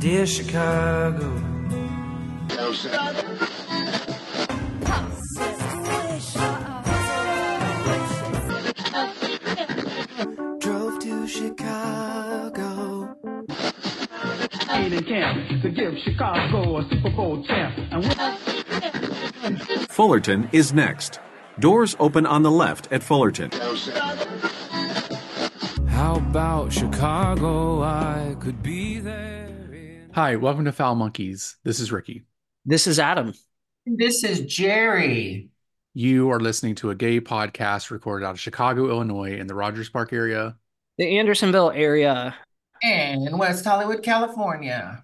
Dear Chicago. Drove to Chicago. to give Chicago a Super Bowl champ. Fullerton is next. Doors open on the left at Fullerton. How about Chicago? I could be there. in- Hi, welcome to Foul Monkeys. This is Ricky. This is Adam. This is Jerry. You are listening to a gay podcast recorded out of Chicago, Illinois, in the Rogers Park area. The Andersonville area. and West Hollywood, California.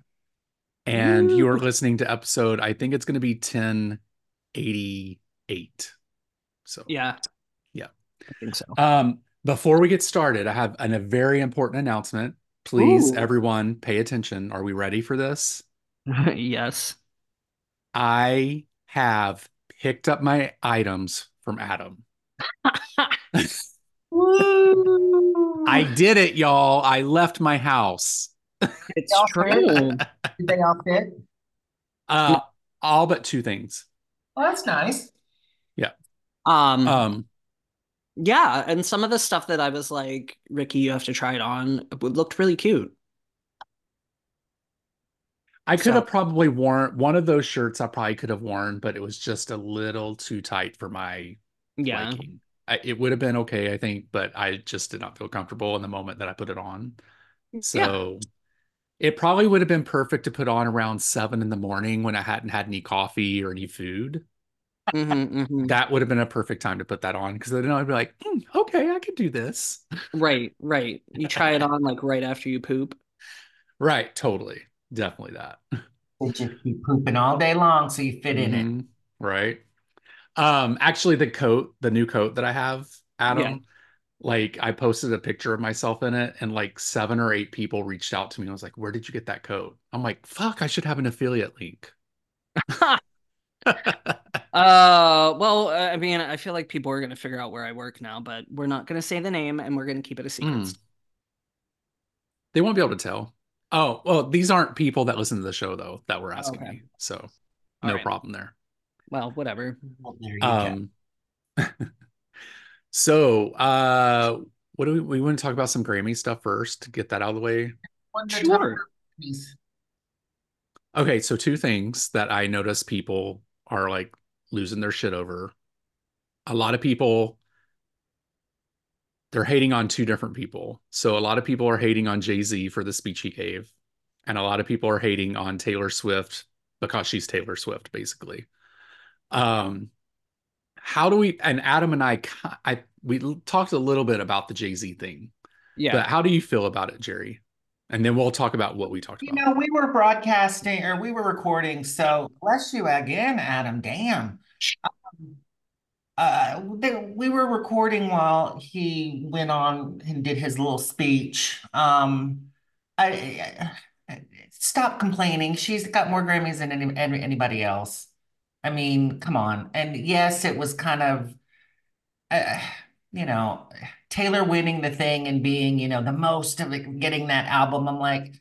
And you are listening to episode, I think it's going to be 1088. So, Yeah. Yeah. I think so. Um, before we get started, I have an, a very important announcement. Please, Ooh. everyone, pay attention. Are we ready for this? yes. I have picked up my items from Adam. I did it, y'all. I left my house. It's true. Did they all fit? Uh, all but two things. Well, that's nice. Um, Um, yeah, and some of the stuff that I was like, Ricky, you have to try it on, it looked really cute. I could So- have probably worn one of those shirts. I probably could have worn, but it was just a little too tight for my Yeah. liking. I, it would have been okay, I think, but I just did not feel comfortable in the moment that I put it on. So it probably would have been perfect to put on around seven in the morning when I hadn't had any coffee or any food. Mhm, mhm. That would have been a perfect time to put that on because then I'd be like, "Hmm, okay, I could do this. Right, right. You try it on like right after you poop. Right, totally. Definitely that. They just keep pooping all day long, so you fit in it. Mhm, Right. Um, actually, the coat, the new coat that I have, Adam, Yeah. like I posted a picture of myself in it, and like seven or eight people reached out to me. I was like, "Where did you get that coat?" I'm like, "Fuck, I should have an affiliate link." Uh, well, uh, I mean, I feel like people are gonna figure out where I work now, but we're not gonna say the name and we're gonna keep it a secret. Mm. They won't be able to tell. Oh, well, these aren't people that listen to the show though that were asking Okay. me, so All no right. problem there. Well, whatever. Well, there you. Um, so uh, what do we we want to talk about some Grammy stuff first to get that out of the way? One to Sure. Okay, so two things that I notice people are like losing their shit over. A lot of people they're hating on two different people. So a lot of people are hating on Jay-Z for the speech he gave, and a lot of people are hating on Taylor Swift because she's Taylor Swift basically. Um how do we and Adam and I I we talked a little bit about the Jay-Z thing. Yeah. But how do you feel about it, Jerry? And then we'll talk about what we talked You about. You know, we were broadcasting or we were recording, so bless you again, Adam. Damn. Um, uh, we were recording while he went on and did his little speech. Um, I, I stop complaining. She's got more Grammys than any, any- anybody else. I mean, come on. And yes, it was kind of, uh, you know, Taylor winning the thing and being, you know, the most of it, getting that album. I'm like,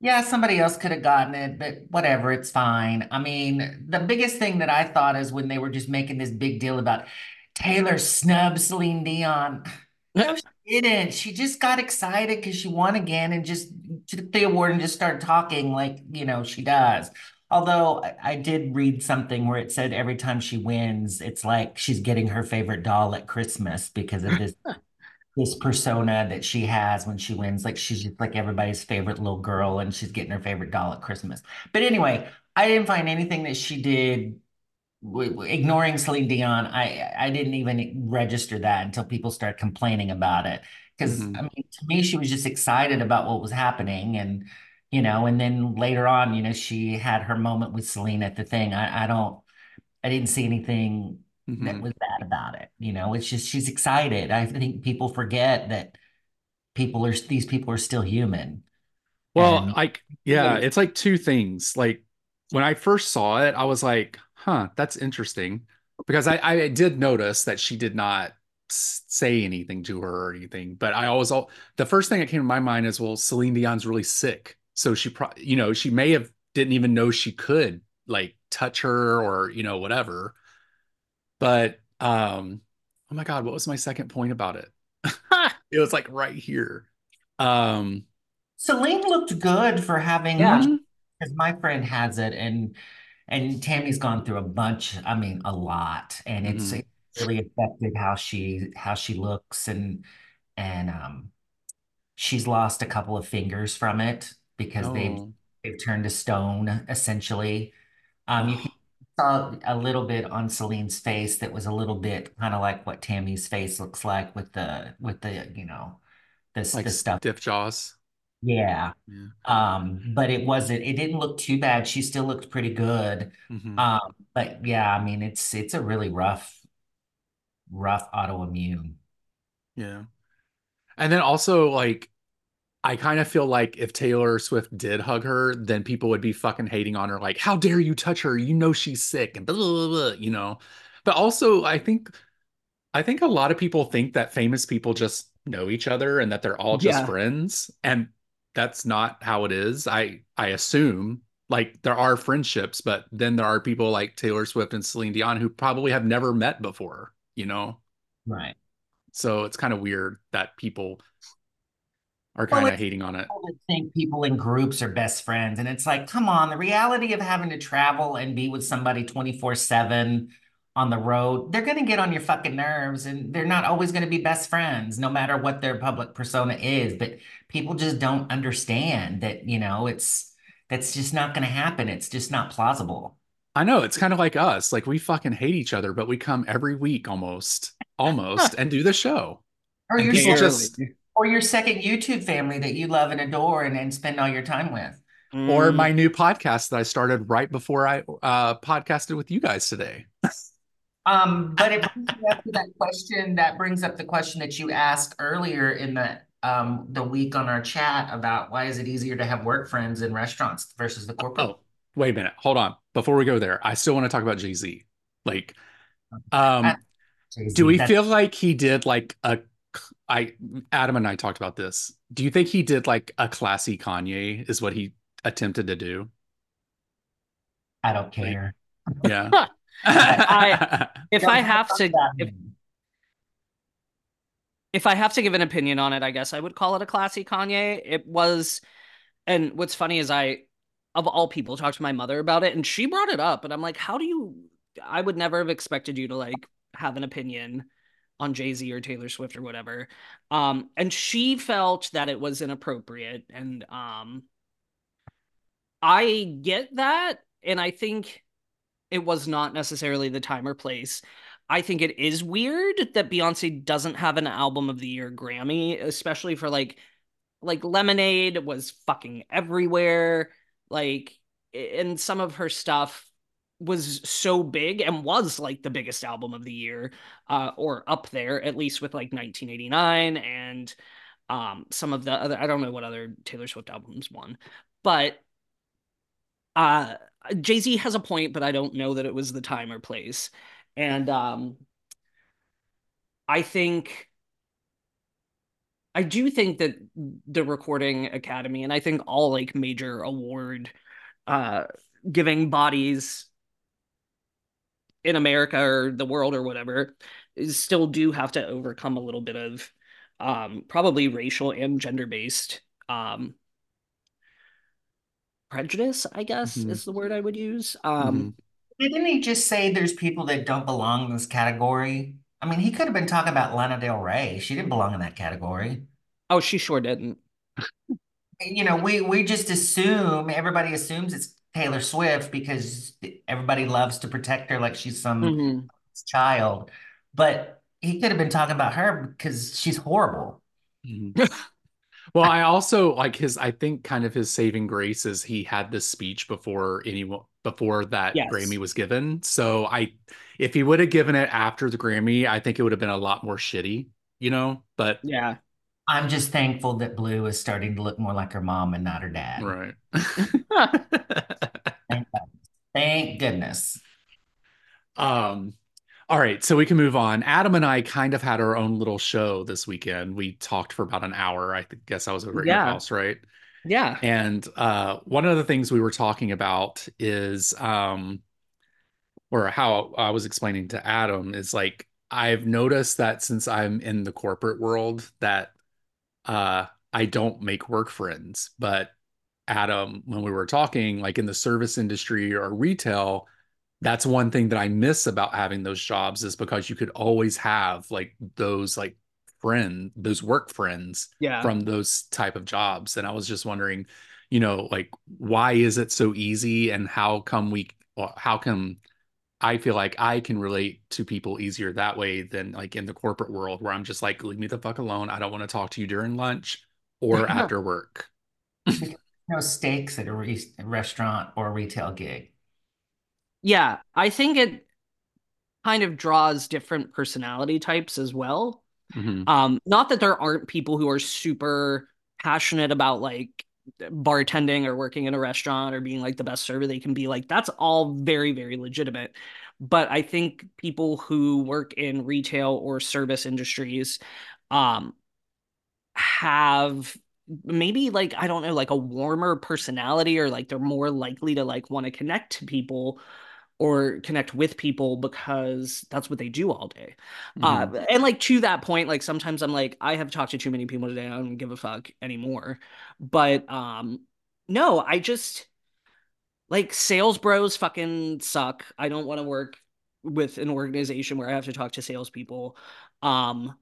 yeah, somebody else could have gotten it, but whatever, it's fine. I mean, the biggest thing that I thought is when they were just making this big deal about Taylor snubs Celine Dion. No, she didn't. She just got excited because she won again and just took the award and just started talking like, you know, she does. Although I, I did read something where it said every time she wins, it's like she's getting her favorite doll at Christmas because of this this persona that she has when she wins. Like she's just like everybody's favorite little girl and she's getting her favorite doll at Christmas. But anyway, I didn't find anything that she did ignoring Celine Dion. I I didn't even register that until people started complaining about it. Because Mhm. I mean, to me, she was just excited about what was happening and you know, and then later on, you know, she had her moment with Celine at the thing. I, I don't I didn't see anything that Mhm. was bad about it. You know, it's just she's excited. I think people forget that people are these people are still human. Well, like, yeah, it's like two things. Like when I first saw it, I was like, huh, that's interesting. Because I, I did notice that she did not say anything to her or anything. But I always, all the first thing that came to my mind is, well, Celine Dion's really sick, so she, pro- you know, she may have didn't even know she could like touch her or you know whatever. But um, oh my god, what was my second point about it? it was like right here. Um, Celine looked good for having Yeah. because my friend has it and and Tammy's gone through a bunch, I mean a lot, and it's it really affected how she how she looks and and um she's lost a couple of fingers from it because they've oh, they've turned to stone essentially. Um you can- saw a little bit on Celine's face that was a little bit kind of like what Tammy's face looks like with the with the you know this like the stuff stiff jaws. yeah. Yeah. Um, but it wasn't, it didn't look too bad. She still looked pretty good. Mhm. Um, but yeah, I mean, it's it's a really rough, rough autoimmune. Yeah. And then also like I kind of feel like if Taylor Swift did hug her, then people would be fucking hating on her like how dare you touch her? You know she's sick and blah, blah, blah, blah, you know. But also I think I think a lot of people think that famous people just know each other and that they're all just Yeah. friends and that's not how it is. I I assume like there are friendships, but then there are people like Taylor Swift and Celine Dion who probably have never met before, you know. Right. So it's kind of weird that people are Well, kind of it's- hating on it. People think people in groups are best friends. And it's like, come on, the reality of having to travel and be with somebody 24/7 on the road, they're gonna get on your fucking nerves and they're not always gonna be best friends, no matter what their public persona is. But people just don't understand that, you know, it's that's just not gonna happen. It's just not plausible. I know it's kind of like us. Like we fucking hate each other, but we come every week almost, almost, and do the show. Or And your people just or your second YouTube family that you love and adore and, and spend all your time with. or Mm. my new podcast that I started right before I uh podcasted with you guys today. Um, but it brings me up to that question, that brings up the question that you asked earlier in the um the week on our chat about why is it easier to have work friends in restaurants versus the corporate? Oh, wait a minute. Hold on. Before we go there, I still want to talk about Jay-Z. Like, um, Jay-Z, do we feel like he did like a I Adam and I talked about this. Do you think he did like a classy Kanye is what he attempted to do? I don't care. Yeah. I- If Don't I have to, if, if I have to give an opinion on it, I guess I would call it a classy Kanye. It was, and what's funny is I, of all people, talked to my mother about it, and she brought it up, and I'm like, how do you? I would never have expected you to like have an opinion on Jay Z or Taylor Swift or whatever. Um, and she felt that it was inappropriate, and um, I get that, and I think it was not necessarily the time or place. I think it is weird that Beyonce doesn't have an album of the year Grammy, especially for like like Lemonade was fucking everywhere. Like and some of her stuff was so big and was like the biggest album of the year uh or up there at least with like 1989 and um some of the other I don't know what other Taylor Swift albums won. But uh Jay-Z has a point, but I don't know that it was the time or place. And um I think I do think that the Recording Academy and I think all like major award uh giving bodies in America or the world or whatever still do have to overcome a little bit of um probably racial and gender-based um prejudice, I guess Mhm. is the word I would use. Um Mhm. Didn't he just say there's people that don't belong in this category? I mean, he could have been talking about Lana Del Rey. She didn't belong in that category. oh, she sure didn't. You know, we we just assume everybody assumes it's Taylor Swift because everybody loves to protect her like she's some Mhm. child. But he could have been talking about her because she's horrible. Mhm. well, I also like his. I think kind of his saving grace is he had this speech before anyone before that Yes. Grammy was given. So I, if he would have given it after the Grammy, I think it would have been a lot more shitty, you know. But Yeah. I'm just thankful that Blue is starting to look more like her mom and not her dad. right. Thank, goodness. um. All right, so we can move on. Adam and I kind of had our own little show this weekend. We talked for about an hour. I th- guess I was over at your house, right? Yeah. And uh, one of the things we were talking about is, um, or how I was explaining to Adam is like I've noticed that since I'm in the corporate world that uh, I don't make work friends. But Adam, when we were talking, like in the service industry or retail, that's one thing that I miss about having those jobs is because you could always have like those like friend, those work friends Yeah. from those type of jobs. And I was just wondering, you know, like why is it so easy and how come we how come I feel like I can relate to people easier that way than like in the corporate world where I'm just like, leave me the fuck alone. I don't want to talk to you during lunch or after work. No stakes at a re- restaurant or a retail gig. Yeah, I think it kind of draws different personality types as well. Mhm. Um, not that there aren't people who are super passionate about like bartending or working in a restaurant or being like the best server they can be. Like that's all very, very legitimate. But I think people who work in retail or service industries um have maybe like I don't know, like a warmer personality or like they're more likely to like want to connect to people or connect with people because that's what they do all day. Mhm. Uh, and like to that point, like sometimes I'm like, I have talked to too many people today. I don't give a fuck anymore. But um, no, I just like sales bros fucking suck. I don't want to work with an organization where I have to talk to salespeople. Um,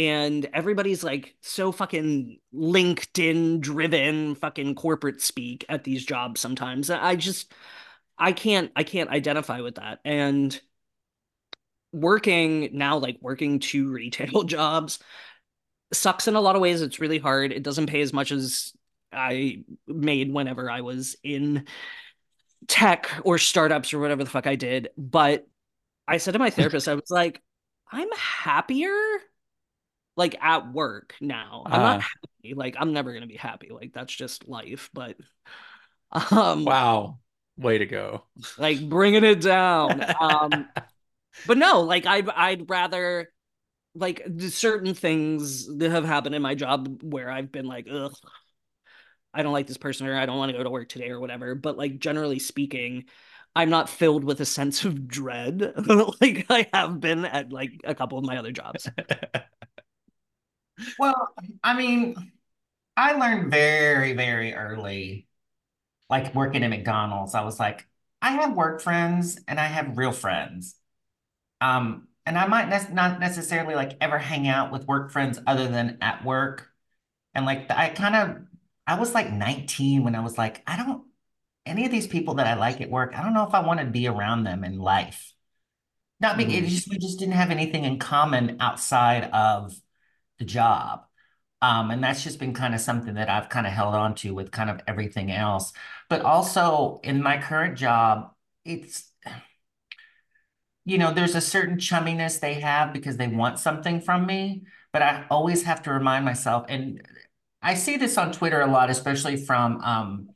and everybody's like so fucking LinkedIn driven, fucking corporate speak at these jobs sometimes. I just I can't I can't identify with that. And working now, like working two retail jobs, sucks in a lot of ways. It's really hard. It doesn't pay as much as I made whenever I was in tech or startups or whatever the fuck I did. But I said to my therapist, I was like, I'm happier like at work now. I'm not Uh. happy. Like I'm never gonna be happy. Like that's just life. But um Wow. Way to go. like bringing it down. Um but no, like I'd I'd rather like certain things that have happened in my job where I've been like, ugh, I don't like this person or I don't want to go to work today or whatever. But like generally speaking, I'm not filled with a sense of dread like I have been at like a couple of my other jobs. Well, I mean, I learned very, very early, like working at McDonald's. I was like, I have work friends and I have real friends. Um, and I might ne not necessarily like ever hang out with work friends other than at work. And like I kind of, I was like 19 when I was like, I don't, any of these people that I like at work, I don't know if I want to be around them in life. Not being, it Mhm. just, we just didn't have anything in common outside of the job. Um, and that's just been kind of something that I've kind of held on to with kind of everything else. But also in my current job, it's, you know, there's a certain chumminess they have because they want something from me, but I always have to remind myself, and I see this on Twitter a lot, especially from um,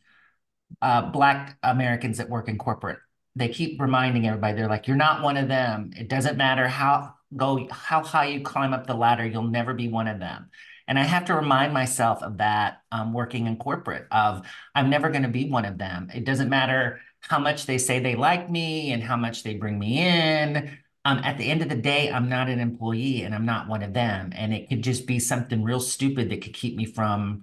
uh, Black Americans that work in corporate. They keep reminding everybody, they're like, you're not one of them. It doesn't matter how go how high you climb up the ladder, you'll never be one of them. And I have to remind myself of that um, working in corporate of I'm never going to be one of them. It doesn't matter how much they say they like me and how much they bring me in. Um, at the end of the day, I'm not an employee and I'm not one of them. And it could just be something real stupid that could keep me from,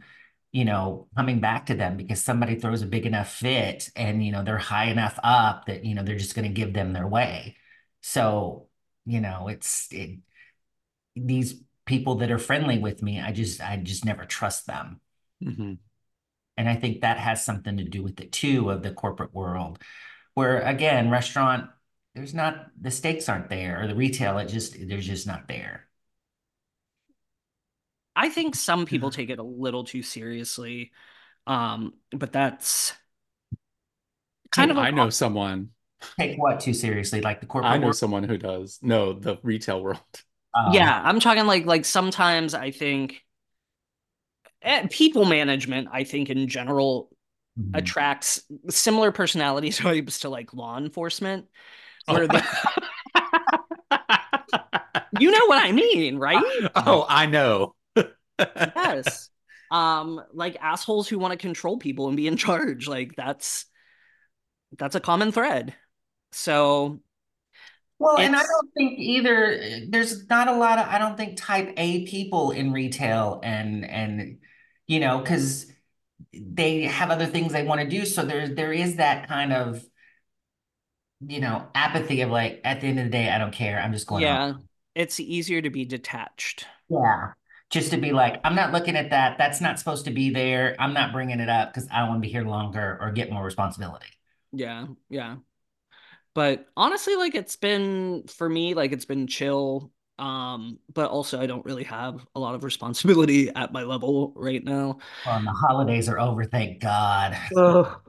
you know, coming back to them because somebody throws a big enough fit and, you know, they're high enough up that, you know, they're just going to give them their way. So, you know, it's it, these people that are friendly with me, I just I just never trust them. Mhm. And I think that has something to do with it too of the corporate world, where again, restaurant, there's not the stakes aren't there, or the retail, it just there's just not there. I think some people take it a little too seriously. Um, but that's kind of I know someone. Take what too seriously, like the corporate I know world. someone who does. No, the retail world. Um, yeah, I'm talking like like sometimes I think eh, people management, I think in general mhm. attracts similar personality types to like law enforcement, Oh. where they You know what I mean, right? oh, I know. yes. Um, like assholes who want to control people and be in charge. Like that's that's a common thread. So Well, and I don't think either, there's not a lot of, I don't think type A people in retail and and you know, because they have other things they want to do. So there there is that kind of, you know, apathy of like, at the end of the day, I don't care. I'm just going yeah, on. it's easier to be detached. Yeah. Just to be like, I'm not looking at that. That's not supposed to be there. I'm not bringing it up because I want to be here longer or get more responsibility. Yeah, yeah. But honestly, like it's been for me, like it's been chill. Um, but also I don't really have a lot of responsibility at my level right now. Well, and the holidays are over, thank God.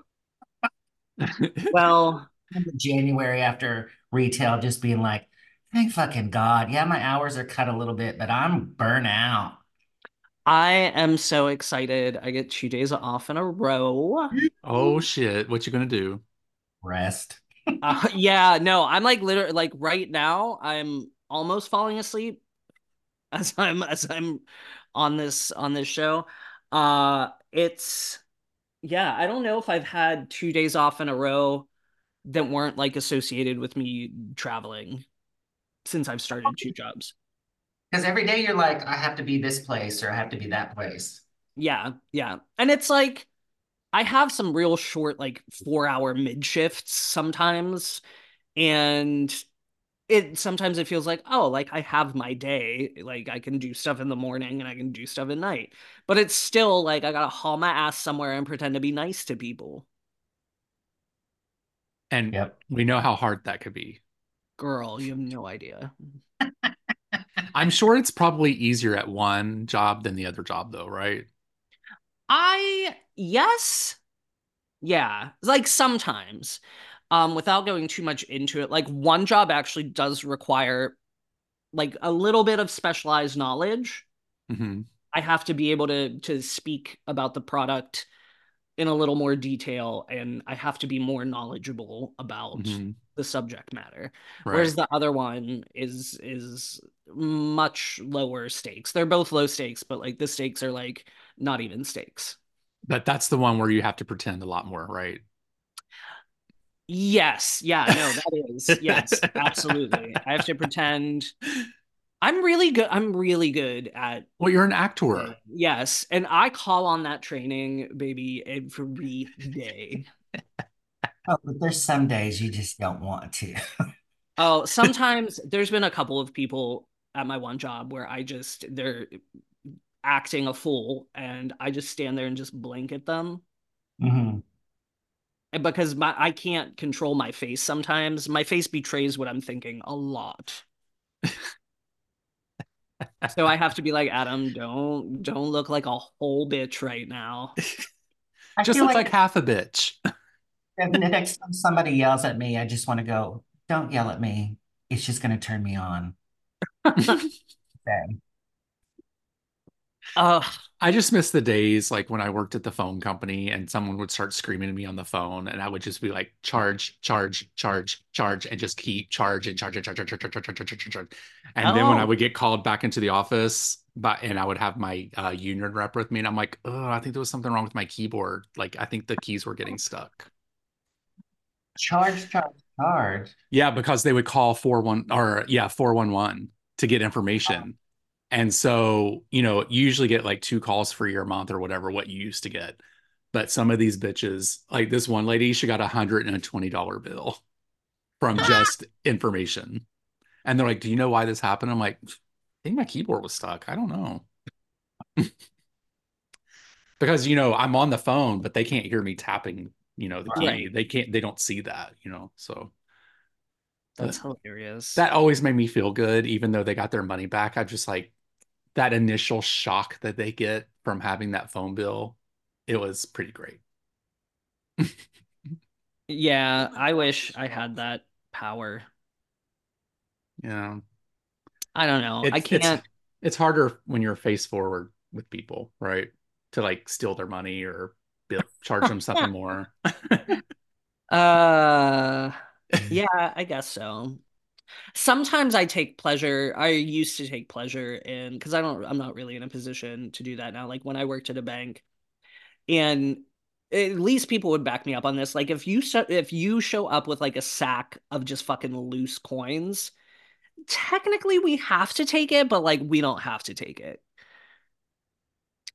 Well, January after retail just being like, thank fucking God. Yeah, my hours are cut a little bit, but I'm burnt out. I am so excited. I get two days off in a row. oh shit, what you gonna do? Rest. Uh, yeah, no, I'm like literally like right now, I'm almost falling asleep as I'm as I'm on this on this show. Uh it's yeah, I don't know if I've had two days off in a row that weren't like associated with me traveling since I've started two jobs. Because every day you're like, I have to be this place or I have to be that place. Yeah, yeah. And it's like I have some real short, like four hour mid shifts sometimes. And it sometimes it feels like, oh, like I have my day. Like I can do stuff in the morning and I can do stuff at night. But it's still like I gotta haul my ass somewhere and pretend to be nice to people. And Yep. we know how hard that could be. Girl, you have no idea. I'm sure it's probably easier at one job than the other job, though, right? I yes. Yeah. Like sometimes. Um, without going too much into it, like one job actually does require like a little bit of specialized knowledge. hmm I have to be able to to speak about the product in a little more detail and I have to be more knowledgeable about hmm the subject matter. Right. Whereas the other one is is much lower stakes. They're both low stakes, but like the stakes are like not even stakes. But that's the one where you have to pretend a lot more, right? Yes. Yeah, no, that is. Yes, absolutely. I have to pretend I'm really good. I'm really good at Well, you're an actor. Uh, yes, and I call on that training, baby, every day. Oh, but there's some days you just don't want to. Oh, sometimes there's been a couple of people at my one job where I just they're acting a fool and I just stand there and just blink at them. Mhm. And because my I can't control my face sometimes. My face betrays what I'm thinking a lot. So I have to be like, Adam, don't don't look like a whole bitch right now. I Just feel looks like like half a bitch. And the next time somebody yells at me, I just want to go, don't yell at me. It's just going to turn me on. Okay. Ugh. I just miss the days like when I worked at the phone company and someone would start screaming at me on the phone and I would just be like, charge, charge, charge, charge, and just keep charge and charge and charge, charge, charge, charge, charge, charge, charge, charge. And then when I Oh. would get called back into the office, but and I would have my uh, union rep with me, and I'm like, oh, I think there was something wrong with my keyboard. Like I think the keys were getting stuck. Charge, charge, charge. Yeah, because they would call 41 or yeah, 411 to get information. And so, you know, you usually get like two calls for your month or whatever what you used to get. But some of these bitches, like this one lady, she got a hundred and a twenty dollar bill from just information. And they're like, Do you know why this happened? I'm like, I think my keyboard was stuck. I don't know. because you know, I'm on the phone, but they can't hear me tapping, you know, the key. They can't they don't see that, you know. So That's hilarious. that always made me feel good, even though they got their money back. I just like that initial shock that they get from having that phone bill. It was pretty great. yeah, I wish I had that power. Yeah. I don't know. I It's, it's, can't. it's harder when you're face forward with people, right? To like steal their money or bill, charge them something more. Uh, yeah, I guess so. Sometimes I take pleasure. I used to take pleasure in because I don't. I'm not really in a position to do that now. Like when I worked at a bank, and at least people would back me up on this. Like if you show, if you show up with like a sack of just fucking loose coins, technically we have to take it, but like we don't have to take it.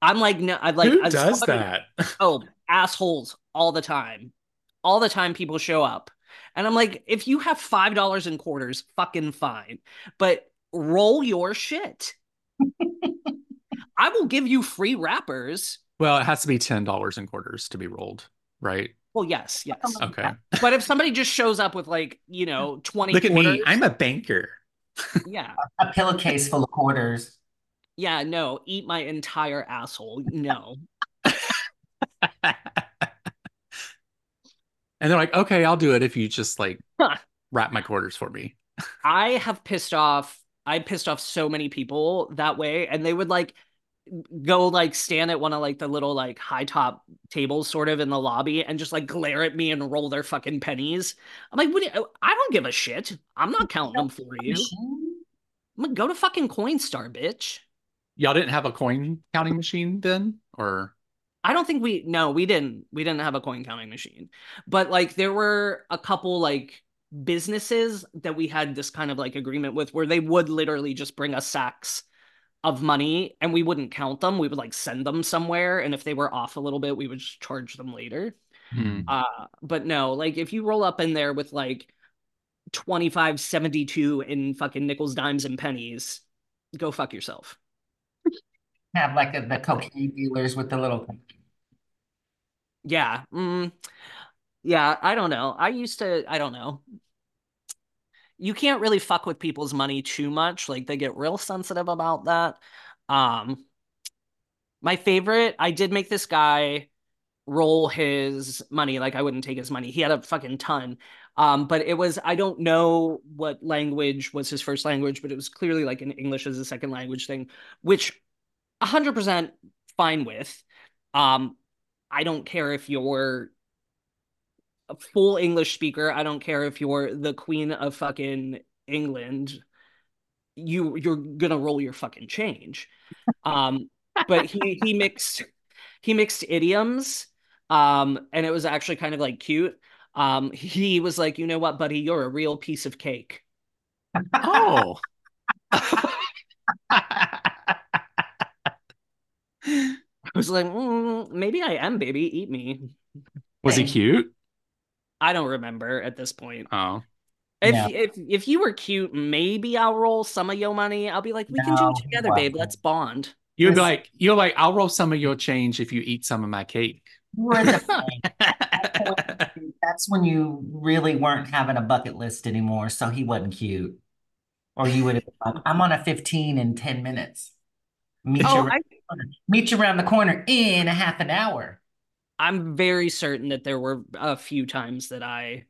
I'm like no, I like Who does somebody- that? Oh, assholes all the time. All the time people show up. And I'm like, if you have five dollars in quarters, fucking fine. But roll your shit. I will give you free wrappers. Well, it has to be ten dollars in quarters to be rolled, right? Well, yes, yes. Okay. But if somebody just shows up with like, you know, 20 Look at me. I'm a banker. yeah. A pillowcase full of quarters. Yeah, no, eat my entire asshole. No. And they're like, okay, I'll do it if you just like Huh. wrap my quarters for me. I have pissed off I pissed off so many people that way and they would like go like stand at one of like the little like high top tables sort of in the lobby and just like glare at me and roll their fucking pennies. I'm like, what do you- I don't give a shit. I'm not counting them for you. I'm gonna go to fucking Coinstar, bitch. Y'all didn't have a coin counting machine then? Or I don't think we no, we didn't. We didn't have a coin counting machine. But like there were a couple like businesses that we had this kind of like agreement with where they would literally just bring us sacks of money and we wouldn't count them. We would like send them somewhere and if they were off a little bit, we would just charge them later. Hmm. Uh but no, like if you roll up in there with like 25 72 in fucking nickels, dimes and pennies, go fuck yourself. Have like a, the cocaine dealers with the little. Yeah. Mm, yeah, I don't know. I used to, I don't know. You can't really fuck with people's money too much. Like they get real sensitive about that. Um my favorite, I did make this guy roll his money like I wouldn't take his money. He had a fucking ton. Um but it was I don't know what language was his first language, but it was clearly like an English as a second language thing, which 100% fine with. Um I don't care if you're a full English speaker. I don't care if you're the queen of fucking England. You you're gonna roll your fucking change. Um, but he he mixed he mixed idioms. Um, and it was actually kind of like cute. Um, he was like, you know what, buddy, you're a real piece of cake. Oh. I was like, "Mm, maybe I am, baby. Eat me. Was he cute? I don't remember at this point. Oh. If No. if if you were cute, maybe I'll roll some of your money. I'll be like, we can do it together, babe. Let's bond. You'd be like, you're like, I'll roll some of your change if you eat some of my cake. You were the That's when you really weren't having a bucket list anymore, so he wasn't cute. Or you would have I'm on a 15 in 10 minutes. Meet you Oh, around I, the corner. Meet you around the corner in a half an hour. I'm very certain that there were a few times that I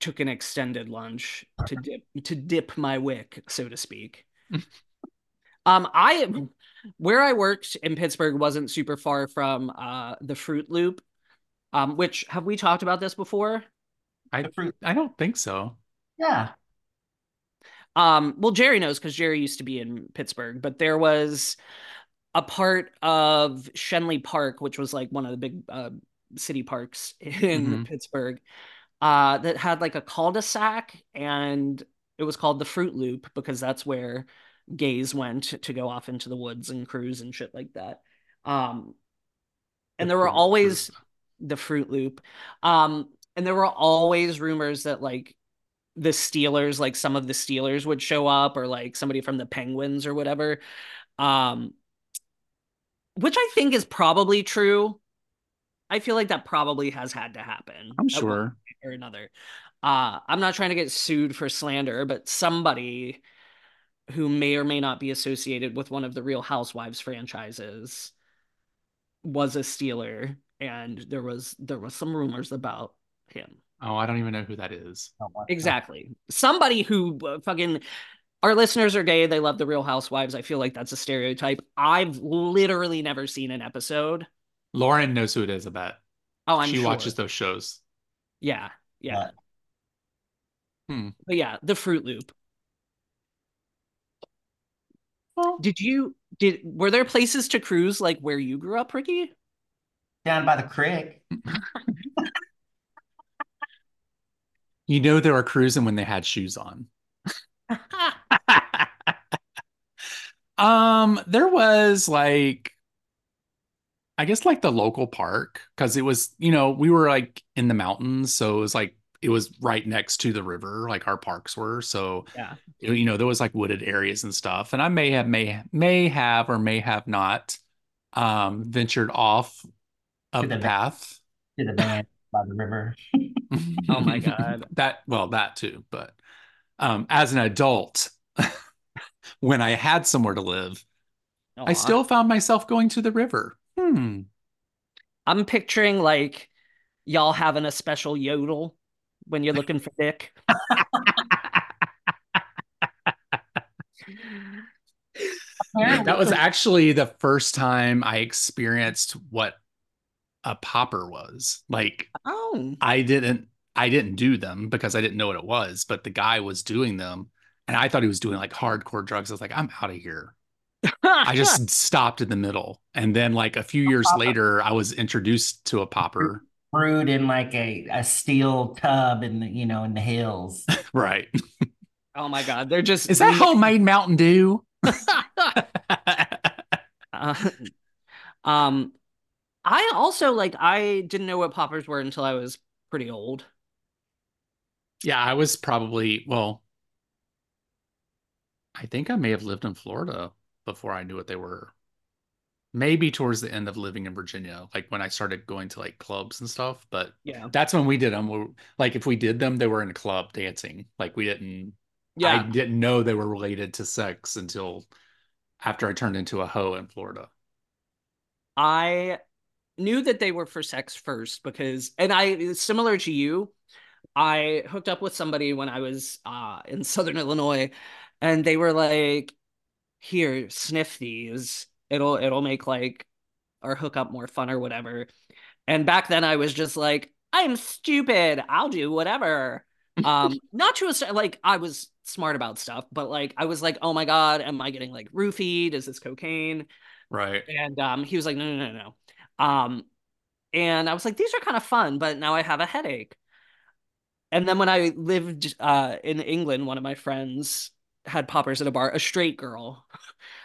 took an extended lunch to dip to dip my wick, so to speak. um, I where I worked in Pittsburgh wasn't super far from uh the Fruit Loop. Um, which have we talked about this before? I I don't think so. Yeah. Um, well, Jerry knows because Jerry used to be in Pittsburgh, but there was a part of Schenley Park, which was like one of the big uh, city parks in Mhm. Pittsburgh, uh, that had like a cul-de-sac, and it was called the Fruit Loop because that's where gays went to go off into the woods and cruise and shit like that. Um, and The there were always the Fruit Loop. Um, and there were always rumors that like the Steelers, like some of the Steelers would show up or like somebody from the Penguins or whatever. Um, which I think is probably true. I feel like that probably has had to happen. I'm sure. Or another. Uh, I'm not trying to get sued for slander, but somebody who may or may not be associated with one of the Real Housewives franchises was a Steeler, and there was there was some rumors about him. Oh, I don't even know who that is. Exactly. Somebody who uh, fucking our listeners are gay, they love the Real Housewives. I feel like that's a stereotype. I've literally never seen an episode. Lauren knows who it is, I bet. Oh, I'm she sure. watches those shows. Yeah, yeah. Hmm. But yeah, the Fruit Loop. Well, Did you did were there places to cruise like where you grew up, Ricky? Down by the creek. you know they were cruising when they had shoes on. Um, there was like I guess like the local park because it was, you know, we were like in the mountains, so it was like it was right next to the river, like our parks were. So Yeah. you know, there was like wooded areas and stuff. And I may have may may have or may have not um ventured off of To the the- path. To the van by the river. Oh my God. that well, that too, but um as an adult, when I had somewhere to live, I Aw. still found myself going to the river. Hmm. I'm picturing like y'all having a special yodel when you're looking for dick. That was actually the first time I experienced what a popper was. Like Oh. I didn't I didn't do them because I didn't know what it was, but the guy was doing them and I thought he was doing like hardcore drugs. I was like, I'm out of here. I just stopped in the middle. And then like a few years later, I was introduced to a popper. Brewed in like a, a steel tub in the, you know, in the hills. Right. Oh my God. They're just Is that homemade Mountain Dew? Uh, um, I also like I didn't know what poppers were until I was pretty old. Yeah, I was probably, well, I think I may have lived in Florida before I knew what they were. Maybe towards the end of living in Virginia, like when I started going to like clubs and stuff. But Yeah. that's when we did them. We- Like if we did them, they were in a club dancing. Like we didn't, Yeah, I didn't know they were related to sex until after I turned into a hoe in Florida. I knew that they were for sex first because, and I, similar to you, I hooked up with somebody when I was uh, in Southern Illinois, and they were like, "Here, sniff these. It'll it'll make like our hookup more fun or whatever." And back then, I was just like, "I'm stupid. I'll do whatever." um, not to a, like I was smart about stuff, but like I was like, "Oh my god, am I getting like roofied? Is this cocaine?" Right. And um, he was like, no, no, no, no. Um, and I was like, these are kind of fun, but now I have a headache. And then when I lived uh, in England, one of my friends had poppers at a bar, a straight girl.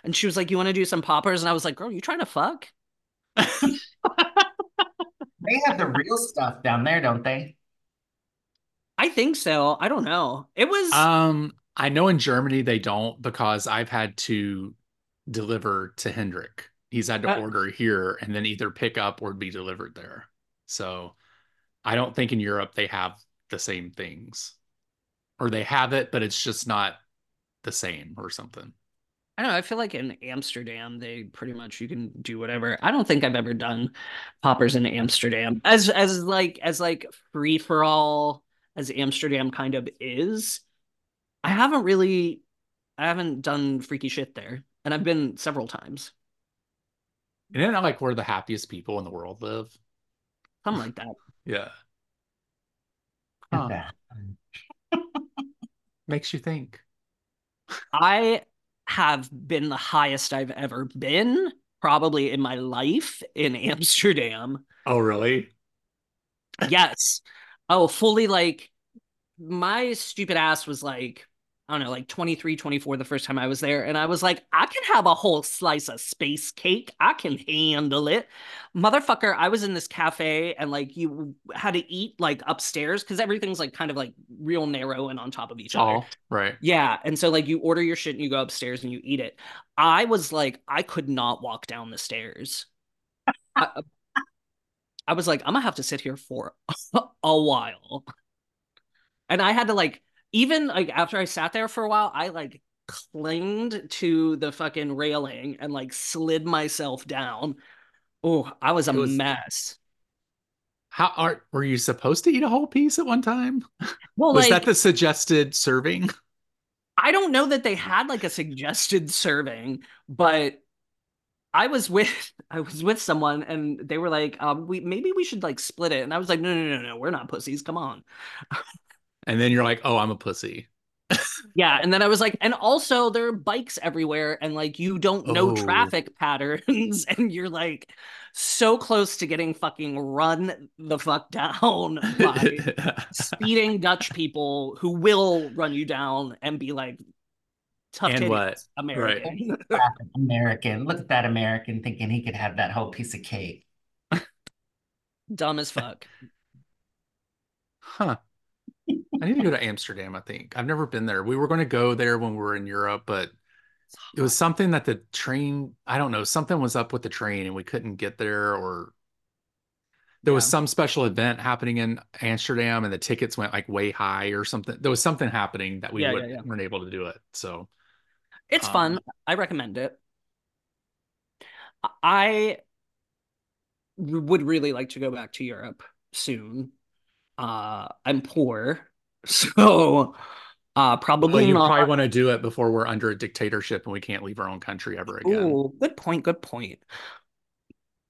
And she was like, You want to do some poppers? And I was like, Girl, you trying to fuck? They have the real stuff down there, don't they? I think so. I don't know. It was, Um, I know in Germany they don't because I've had to deliver to Hendrik. He's had to Uh, order here and then either pick up or be delivered there. So I don't think in Europe they have the same things. Or they have it, but it's just not the same or something. I don't know. I feel like in Amsterdam, they pretty much you can do whatever. I don't think I've ever done poppers in Amsterdam as as like as like free for all as Amsterdam kind of is. I haven't really, I haven't done freaky shit there, and I've been several times, And isn't that like where the happiest people in the world live? something like that. Yeah. Look Huh. Makes you think. I have been the highest I've ever been, probably in my life in Amsterdam. Oh, really? Yes. Oh, fully like my stupid ass was like, I don't know, like 23, 24 the first time I was there. And I was like, I can have a whole slice of space cake. I can handle it. Motherfucker, I was in this cafe and like you had to eat like upstairs because everything's like kind of like real narrow and on top of each other. Right. Yeah. And so like you order your shit and you go upstairs and you eat it. I was like, I could not walk down the stairs. I, I was like, I'm gonna have to sit here for a while. And I had to like, even like after I sat there for a while, I like clinged to the fucking railing and like slid myself down. Oh, I was a was- mess. How are were you supposed to eat a whole piece at one time? Well, Was like that the suggested serving? I don't know that they had like a suggested serving, but I was with I was with someone and they were like, um, we maybe we should like split it. And I was like, no, no, no, no, we're not pussies. Come on. and then you're like, oh, I'm a pussy. Yeah, and then I was like, and also there are bikes everywhere, and like you don't know Oh. traffic patterns, and you're like so close to getting fucking run the fuck down by speeding Dutch people who will run you down and be like tough And titties, what? American. American. Look at that American thinking he could have that whole piece of cake. Dumb as fuck. Huh. I need to go to Amsterdam, I think. I've never been there. We were going to go there when we were in Europe, but it was something that the train, I don't know, something was up with the train and we couldn't get there or there was some special event happening in Amsterdam and the tickets went like way high or something. There was something happening that we Yeah, yeah, would, yeah. weren't able to do it. So It's Um, fun. I recommend it. I would really like to go back to Europe soon. Uh, I'm poor, so uh, well, probably you not. probably want to do it before we're under a dictatorship and we can't leave our own country ever again. Ooh, good point. Good point.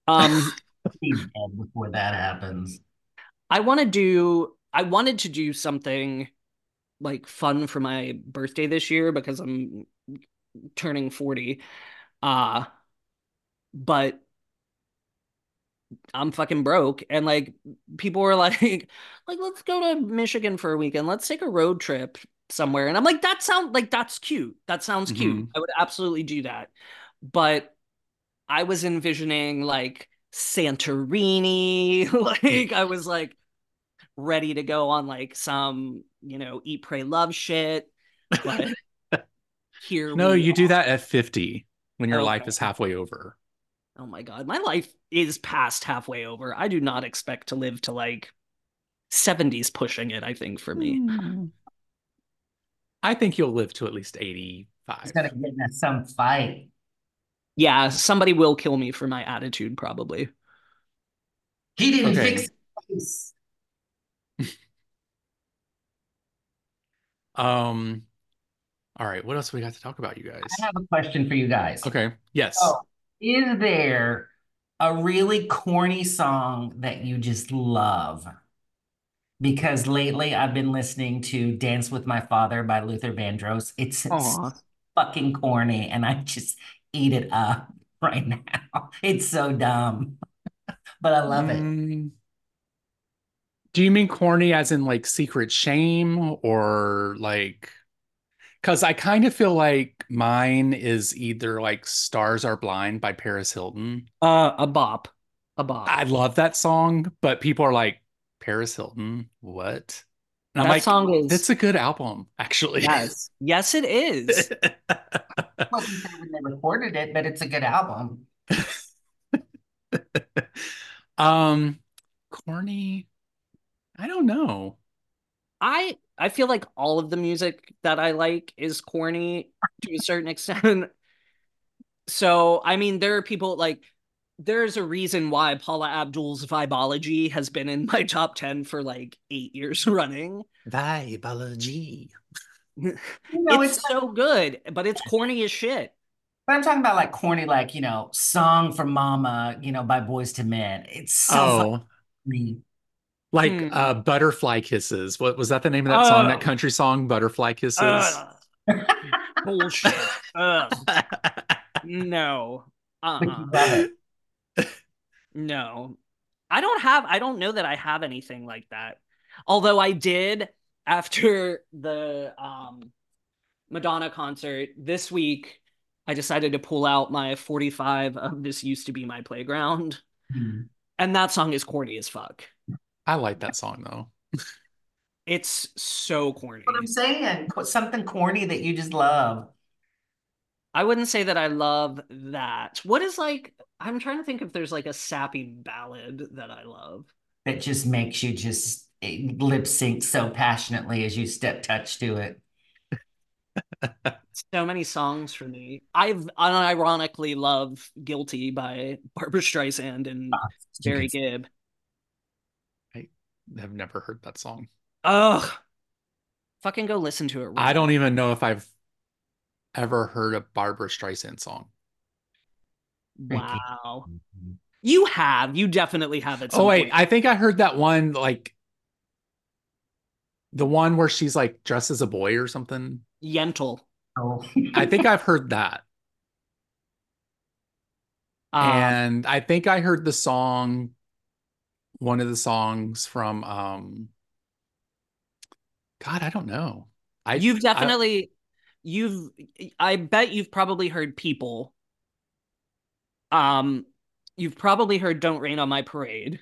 Um, before that happens. I want to do. I wanted to do something like fun for my birthday this year because I'm turning 40. Uh but I'm fucking broke and like people were like like let's go to Michigan for a weekend. Let's take a road trip somewhere. And I'm like that sound like that's cute. That sounds cute. Mhm. I would absolutely do that. But I was envisioning like Santorini. like I was like ready to go on like some, you know, eat, pray, love shit. But here No, you do that at 50 when your life Okay. is halfway over. Oh my god, my life is past halfway over. I do not expect to live to like 70s pushing it, I think, for me. I think you'll live to at least 85. He's gonna get in some fight. Yeah, somebody will kill me for my attitude, probably. He didn't Okay. fix his face. Um, all right, what else we got to talk about, you guys? I have a question for you guys. Okay, yes. Oh, is there a really corny song that you just love? Because lately I've been listening to Dance with My Father by Luther Vandross. It's, it's fucking corny and I just eat it up right now. It's so dumb, but I love it. Mm, do you mean corny as in like secret shame or like because I kind of feel like mine is either like Stars Are Blind by Paris Hilton. Uh, a bop. A bop. I love that song, but people are like, Paris Hilton, what? And I'm that like, song is it's a good album, actually. yes. Yes, it is. It wasn't when they recorded it, but it's a good album. um, corny. I don't know. I I feel like all of the music that I like is corny to a certain extent. So, I mean, there are people like there's a reason why Paula Abdul's Vibeology has been in my top 10 for like 8 years running. Vibeology. You know, it's it's, so good, but it's corny as shit. but I'm talking about like corny, like, you know, Song for Mama, you know, by Boyz II Men. It's so Oh, funny. Like Hmm. uh, Butterfly Kisses. What was that the name of that song? Oh. That country song, Butterfly Kisses? Ugh. Bullshit. Ugh. No. Uh-uh. No. I don't have I don't know that I have anything like that. Although I did after the um Madonna concert this week, I decided to pull out my 45 of This Used to Be My Playground. Mhm. And that song is corny as fuck. I like that song though. It's so corny. What I'm saying, something corny that you just love. I wouldn't say that I love that. What is like I'm trying to think if there's like a sappy ballad that I love. that just makes you just eh, lip sync so passionately as you step touch to it. So many songs for me. I've unironically love Guilty by Barbra Streisand and Barry Gibb. I've never heard that song. Ugh. Fucking go listen to it. I don't even know if I've ever heard a Barbra Streisand song. Wow. You have. You definitely have it. Oh wait, I think I heard that one like The one where she's like dressed as a boy or something. Yentl. Oh. I think I've heard that. Uh, and I think I heard the song, one of the songs from um God, I don't know. I you've I- definitely you've I bet you've probably heard people. Um you've probably heard Don't Rain on My Parade.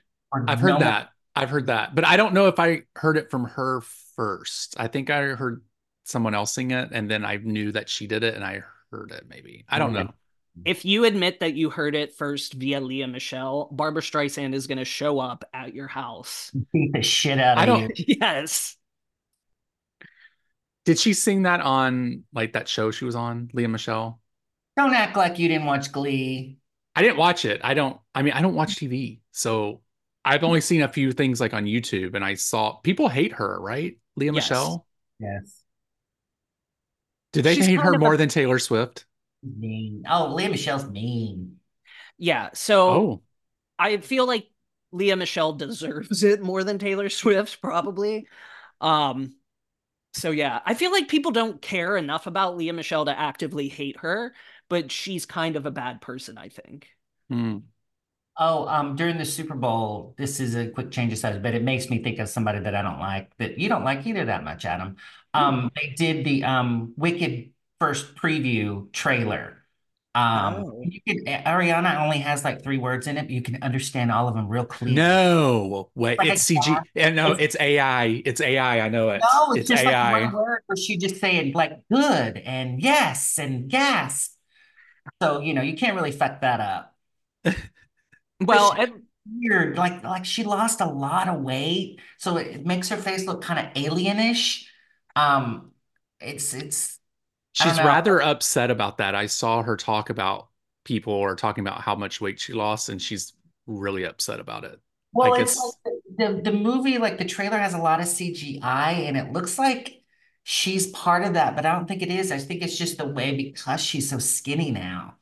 I've heard no- that. I've heard that. But I don't know if I heard it from her first. I think I heard someone else sing it and then I knew that she did it and I heard it maybe. I don't know. If you admit that you heard it first via Lea Michele, Barbra Streisand is going to show up at your house. Beat the shit out of I don't- you. yes. Did she sing that on like that show she was on, Lea Michele? Don't act like you didn't watch Glee. I didn't watch it. I don't I mean I don't watch TV. So I've only seen a few things like on YouTube and I saw people hate her, right? Leah Yes. Michelle? Yes. Did they She's hate her more a- than Taylor Swift? Mean. Oh, Lea Michele's mean. Yeah. So Oh, I feel like Lea Michele deserves it more than Taylor Swift, probably. Um, so yeah, I feel like people don't care enough about Lea Michele to actively hate her, but she's kind of a bad person, I think. hmm. Oh, um, during the Super Bowl, this is a quick change of subject, but it makes me think of somebody that I don't like, that you don't like either that much, Adam. Um, they did the um Wicked first preview trailer. Um, Oh. you can Ariana only has like three words in it, but you can understand all of them real clearly. No, wait, Like it's CG. cat. Yeah, no, It's- it's AI. It's AI. I know it. No, it's, it's just like AI. one word where she just saying like good and yes and gasp. So, you know, you can't really fuck that up. Well, she- and- Weird, like like she lost a lot of weight, so it makes her face look kind of alienish. Um, it's it's I don't She's rather upset about that. I saw her talk about people or talking about how much weight she lost, and she's really upset about it. well, like it's it's- like the, the the movie, like the trailer has a lot of CGI, and it looks like she's part of that, but I don't think it is. I think it's just the way because she's so skinny now.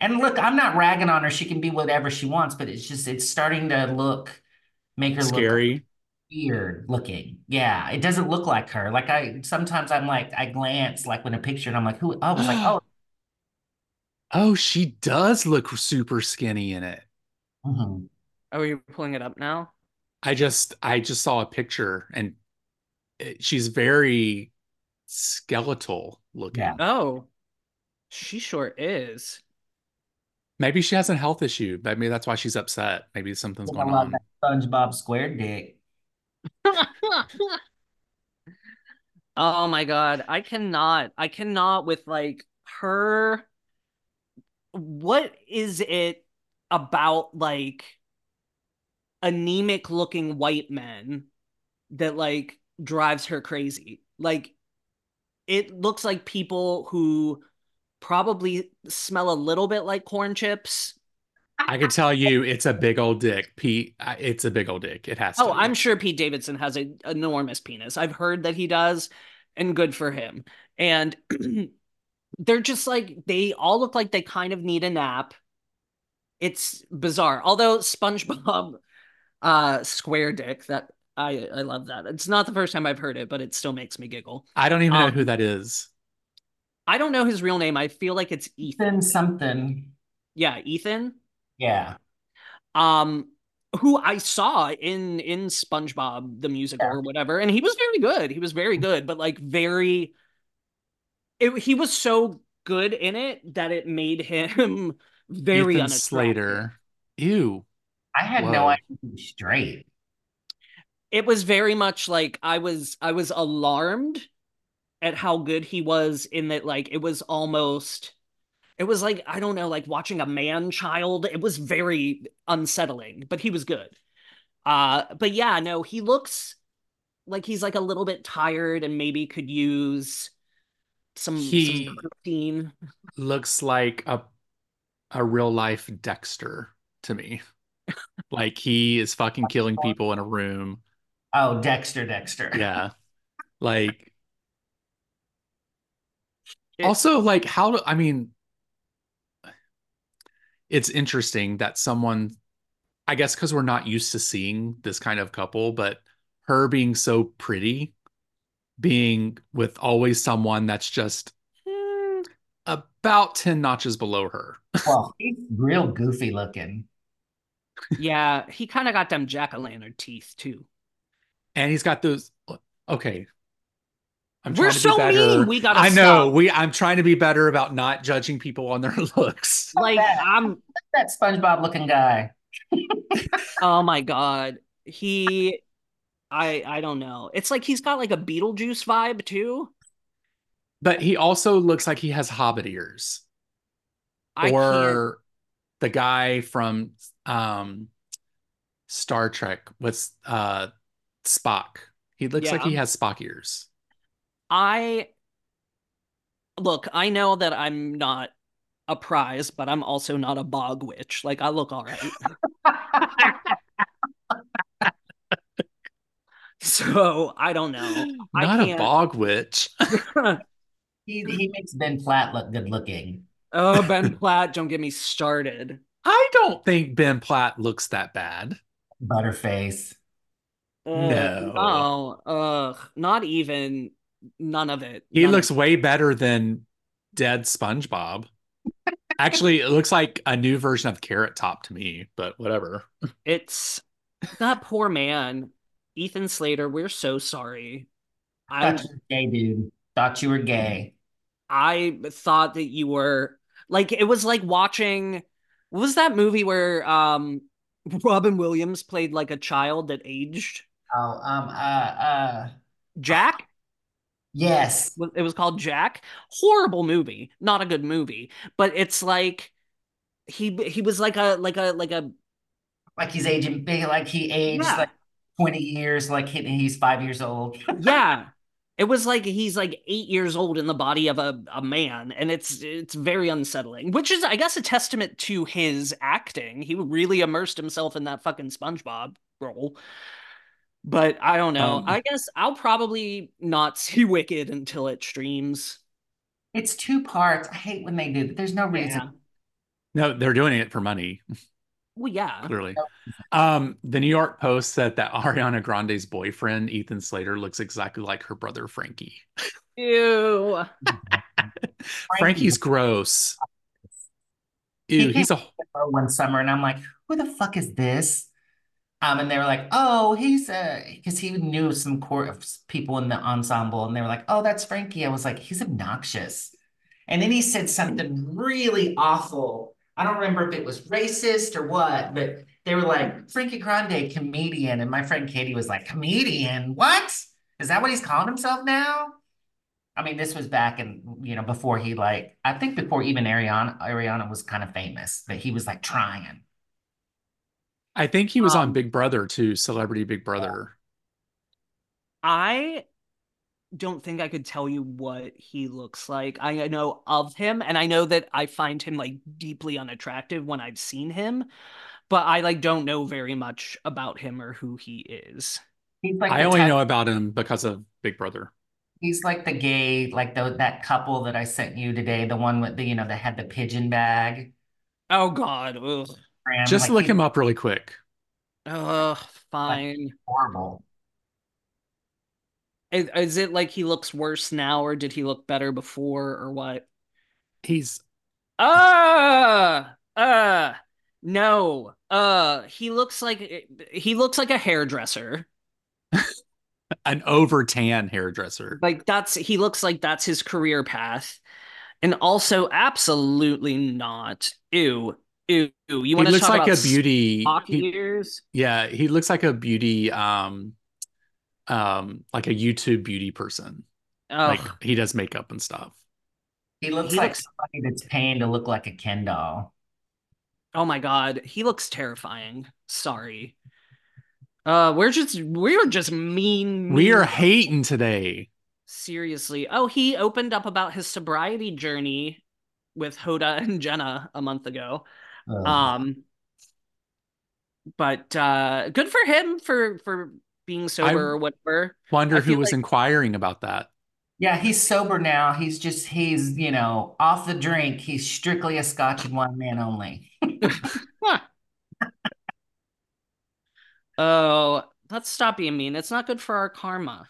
And look, I'm not ragging on her. She can be whatever she wants, but it's just it's starting to look make her look Scary. Weird looking. Yeah, it doesn't look like her. Like I sometimes I'm like I glance like when a picture and I'm like, who? Oh, I was like, oh, Oh, she does look super skinny in it. mhm. oh, are you're pulling it up now? I just I just saw a picture and it, she's very skeletal looking. Yeah. Oh, she sure is. Maybe she has a health issue. Maybe that's why she's upset. Maybe something's I going love on. that SpongeBob square dick. Oh my God. I cannot. I cannot with like her. What is it about like anemic looking white men that like drives her crazy? Like it looks like people who probably smell a little bit like corn chips. I can tell you it's a big old dick. Pete, it's a big old dick. It has to Oh, be. I'm sure Pete Davidson has an enormous penis. I've heard that he does, and good for him. And they're just like they all look like they kind of need a nap. It's bizarre. Although SpongeBob uh square dick that I I love that. It's not the first time I've heard it, but it still makes me giggle. I don't even know Um, who that is. I don't know his real name. I feel like it's Ethan. Then something. Yeah, Ethan. Yeah. um who I saw in in SpongeBob the musical Yeah. or whatever and he was very good he was very good but like very it, he was so good in it that it made him very Ethan unattractive. Slater. Ew. I had Whoa. no idea straight. it was very much like I was I was alarmed at how good he was in that like it was almost it was like I don't know like watching a man child it was very unsettling but he was good uh but yeah no he looks like he's like a little bit tired and maybe could use some, He- some protein Looks like a a real life Dexter to me. like he is fucking killing people in a room. Oh, Dexter, Dexter. Yeah. Like It- also like how do I mean it's interesting that someone I guess because we're not used to seeing this kind of couple, but her being so pretty being with always someone that's just hmm, about 10 notches below her. Well, he's real goofy looking. Yeah, he kind of got them jack o' lantern teeth too. And he's got those okay. I'm We're to so better. mean. We gotta I know. stop. We I'm trying to be better about not judging people on their looks. Like bad. I'm That SpongeBob looking guy. oh my god. He I I don't know. It's like he's got like a Beetlejuice vibe too. But he also looks like he has hobbit ears. I can't or the guy from um Star Trek with uh Spock. He looks like he has Spock ears. I look, I know that I'm not a prize, but I'm also not a bog witch. Like I look all right. so I don't know. Not a bog witch. He he makes Ben Platt look good looking. oh, Ben Platt, don't get me started. I don't think Ben Platt looks that bad. Butterface. Ugh, No. Oh, Ugh. Not even none of it. He looks way better than dead SpongeBob. Actually, it looks like a new version of Carrot Top to me, but whatever. It's that poor man, Ethan Slater. We're so sorry. I Thought you were gay, dude. Thought you were gay. I thought that you were like it was like watching. What was that movie where um Robin Williams played like a child that aged? Oh, um, uh, uh, Jack. Yes. It was called Jack. Horrible movie. Not a good movie. But it's like he he was like a like a like a Like he's aging big, like he aged Yeah. like 20 years, like he, he's five years old. yeah it was like he's like eight years old in the body of a, a man and it's it's very unsettling which is i guess a testament to his acting he really immersed himself in that fucking spongebob role but i don't know Um, i guess i'll probably not see wicked until it streams It's two parts. I hate when they do that. There's no reason. yeah No, they're doing it for money, well yeah clearly. Um, the New York Post said that Ariana Grande's boyfriend, Ethan Slater, looks exactly like her brother Frankie. ew Frankie's gross. He Ew, he's a one summer, and I'm like, who the fuck is this? Um, and they were like, oh, he's a," because he knew some core people in the ensemble, and they were like, oh, that's Frankie. I was like, he's obnoxious. And then he said something really awful. I don't remember if it was racist or what, but they were like, Frankie Grande, comedian. And my friend Katie was like, comedian? What? Is that what he's calling himself now? I mean, this was back in, you know, before he like, I think before even Ariana, Ariana was kind of famous, but he was like trying. I think he was on Um, Big Brother too, Celebrity Big Brother. I don't think I could tell you what he looks like. I know of him and I know that I find him like deeply unattractive when I've seen him, but I like don't know very much about him or who he is. He's like I only type- know about him because of Big Brother. he's like the gay, like the that couple that I sent you today, the one with the, you know, that had the pigeon bag. Oh god. Ugh. Graham, Just like, look he's him up really quick. Ugh, fine. horrible. Is, is it like he looks worse now or did he look better before or what? He's Uh uh no. Uh he looks like he looks like a hairdresser. an over tan hairdresser. Like that's he looks like that's his career path. And also absolutely not. Ew. Ew. You He want to looks talk like about a beauty. Spock he- ears? yeah, he looks like a beauty. Um, um, like a YouTube beauty person. Like he does makeup and stuff. He looks He like looks- somebody that's paying to look like a Ken doll. Oh my god, he looks terrifying. Sorry. Uh, we're just we're just mean. We are hating today. seriously. Oh, he opened up about his sobriety journey with Hoda and Jenna a month ago. Ugh. Um, but uh, good for him for for being sober I- or whatever. Wonder I who was like- inquiring about that. yeah, he's sober now. He's just he's, you know, off the drink. He's strictly a Scotch and one man only. Oh, let's stop being mean. It's not good for our karma.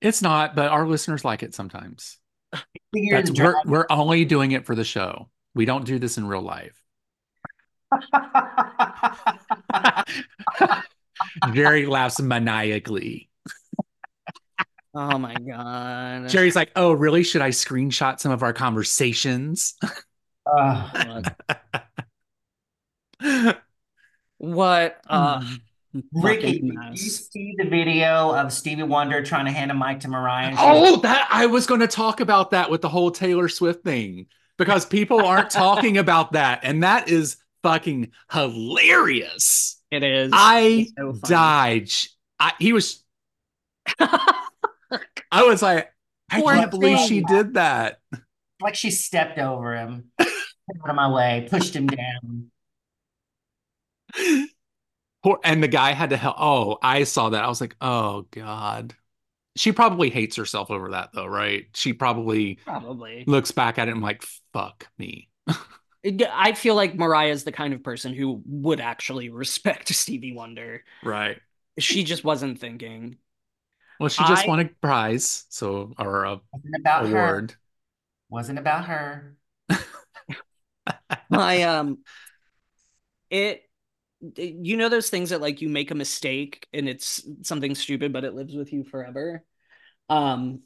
It's not, but our listeners like it sometimes. That's, we're, we're only doing it for the show. We don't do this in real life. Jerry laughs maniacally. Oh my god. Jerry's like, "Oh, really? Should I screenshot some of our conversations?" Ugh. What? Uh, Ricky, fucking did you see the video of Stevie Wonder trying to hand a mic to Mariah? she- oh, that I was going to talk about that with the whole Taylor Swift thing because people aren't talking about that, and that is fucking hilarious. It is. I so died. I, he was. I was like, I Poor can't believe she did that. like she stepped over him, out of my way, pushed him down. Poor, and the guy had to help. Oh, I saw that. I was like, oh god. She probably hates herself over that, though, right? She probably Probably. looks back at it and like, fuck me. It- I feel like Mariah's the kind of person who would actually respect Stevie Wonder. Right. She just wasn't thinking. Well, she just I- won a prize, so or a Wasn't about her. award. Wasn't about her. I um it you know those things that like you make a mistake and it's something stupid but it lives with you forever. Um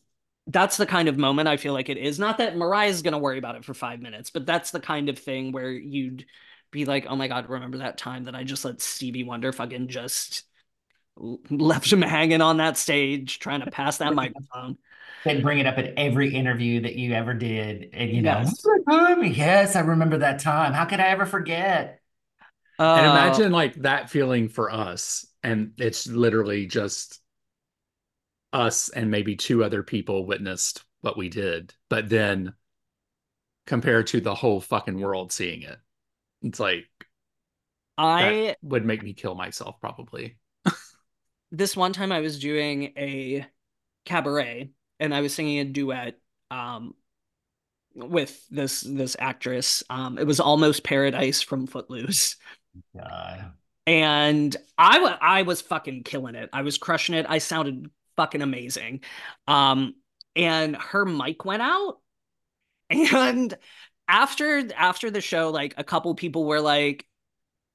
that's the kind of moment I feel like it is. Not that Mariah's gonna worry about it for five minutes, but that's the kind of thing where you'd be like, oh my god, remember that time that I just let Stevie Wonder fucking just left him hanging on that stage trying to pass that microphone. They'd bring it up at every interview that you ever did. And you know, Yes. "Remember that time? Yes, I remember that time. How could I ever forget? And Uh, imagine like that feeling for us, and it's literally just us and maybe two other people witnessed what we did, but then compared to the whole fucking world seeing it, it's like I would make me kill myself probably. this one time I was doing a cabaret and I was singing a duet um with this this actress. Um it was almost paradise from Footloose. God. And I wa- I was fucking killing it. I was crushing it. I sounded fucking amazing. Um and her mic went out and after after the show like a couple people were like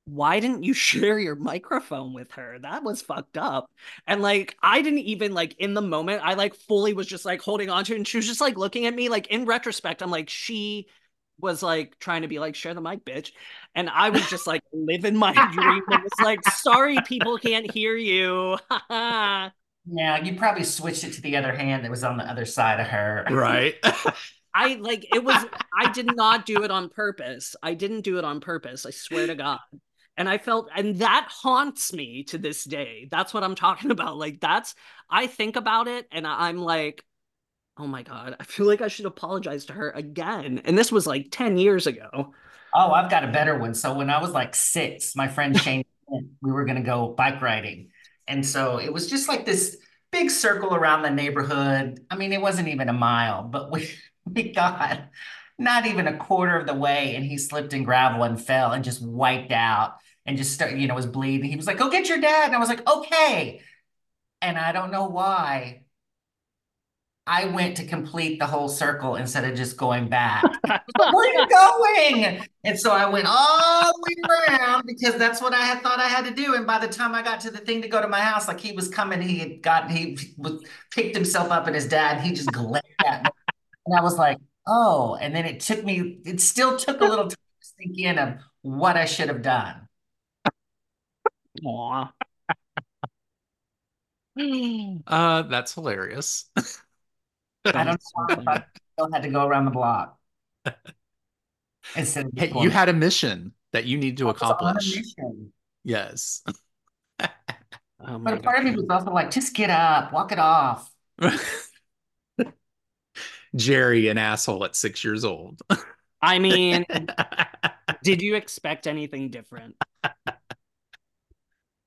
why didn't you share your microphone with her? That was fucked up. And like, I didn't even like in the moment, I like fully was just like holding on to it. And she was just like looking at me. Like, in retrospect, I'm like, she was like trying to be like, share the mic, bitch. And I was just like living my dream. And was like, sorry, people can't hear you. Yeah, you probably switched it to the other hand that was on the other side of her. Right. I like it was, I did not do it on purpose. I didn't do it on purpose. I swear to God. And I felt, and that haunts me to this day. That's what I'm talking about. Like, that's, I think about it and I'm like, oh my God, I feel like I should apologize to her again. And this was like 10 years ago. Oh, I've got a better one. So when I was like six, my friend Shane, we were going to go bike riding. And so it was just like this big circle around the neighborhood. I mean, it wasn't even a mile, but we, we got not even a quarter of the way and he slipped in gravel and fell and just wiped out and just started, you know, was bleeding. He was like, go get your dad. And I was like, okay. And I don't know why. I went to complete the whole circle instead of just going back. But where are you going? And so I went all the way around because that's what I had thought I had to do. And by the time I got to the thing to go to my house, like he was coming, he had gotten, he was picked himself up and his dad, he just glared at me. And I was like, oh. And then it took me, it still took a little time to think in of what I should have done. Aw. uh, that's hilarious. I don't know why, I still had to go around the block. Instead of Hey, you had a mission that you need to I was on a accomplish. Yes. Oh But a part of me was also like, just get up, walk it off. Jerry, an asshole at six years old. I mean, did you expect anything different?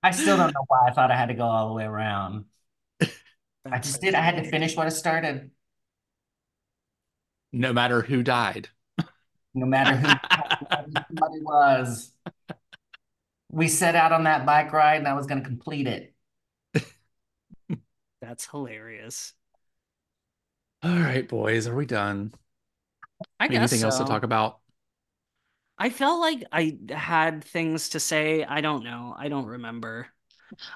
I still don't know why I thought I had to go all the way around. I just did. I had to finish what I started, no matter who died. no matter who somebody was. We set out on that bike ride, and I was going to complete it. That's hilarious. All right, boys, are we done? I guess Anything else to talk about? I felt like I had things to say. I don't know. I don't remember.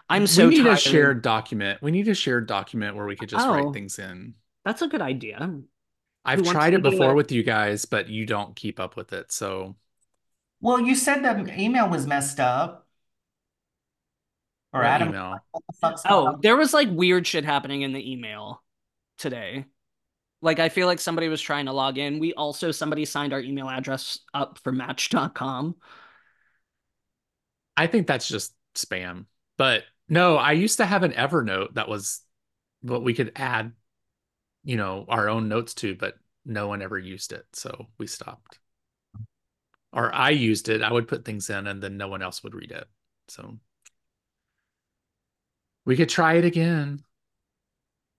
I'm so we need tired. a shared document. We need a shared document where we could just Oh. write things in. That's a good idea. I've tried it before it? with you guys, but you don't keep up with it. So Well, you said the email was messed up. Or What Adam, email. what the Oh, on? there was like weird shit happening in the email today. Like I feel like somebody was trying to log in. We also somebody signed our email address up for match.com. I think that's just spam. But no, I used to have an Evernote that was what we could add, you know, our own notes to, but no one ever used it. So we stopped. Or I used it. I would put things in and then no one else would read it. So we could try it again.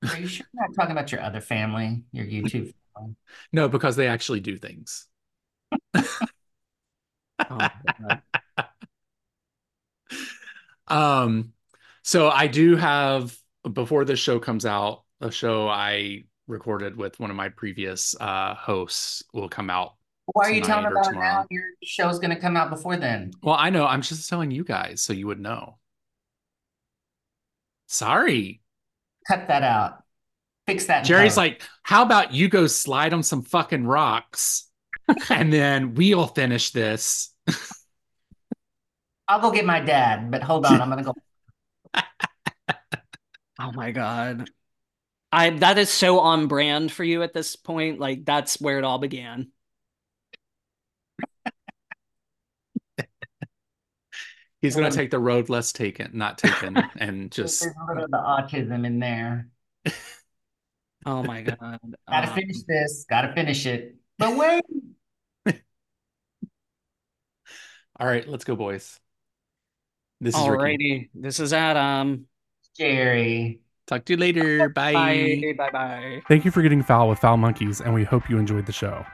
Are you sure you're not talking about your other family, your YouTube family? No, because they actually do things. Oh. Um, so I do have before this show comes out, a show I recorded with one of my previous uh hosts will come out. Why are you telling about tomorrow. now? Your show's gonna come out before then. Well, I know, I'm just telling you guys so you would know. Sorry. Cut that out. Fix that. Jerry's like, how about you go slide on some fucking rocks and then we'll finish this. I'll go get my dad, but hold on, I'm gonna go. Oh my god. I that is so on brand for you at this point. Like that's where it all began. He's gonna take the road less taken, not taken, and just There's a little bit of the autism in there. Oh my god. Gotta Um, finish this. Gotta finish it. But wait, all right, let's go, boys. This is Ricky. This is Adam. Jerry. Talk to you later. Bye. Bye. Bye bye. Thank you for getting foul with Foul Monkeys, and we hope you enjoyed the show.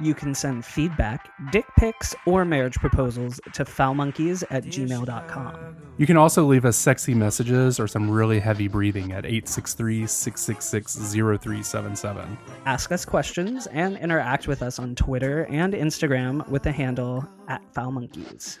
You can send feedback, dick pics, or marriage proposals to foulmonkeys at gmail.com. You can also leave us sexy messages or some really heavy breathing at 863 666 0377. Ask us questions and interact with us on Twitter and Instagram with the handle at foulmonkeys.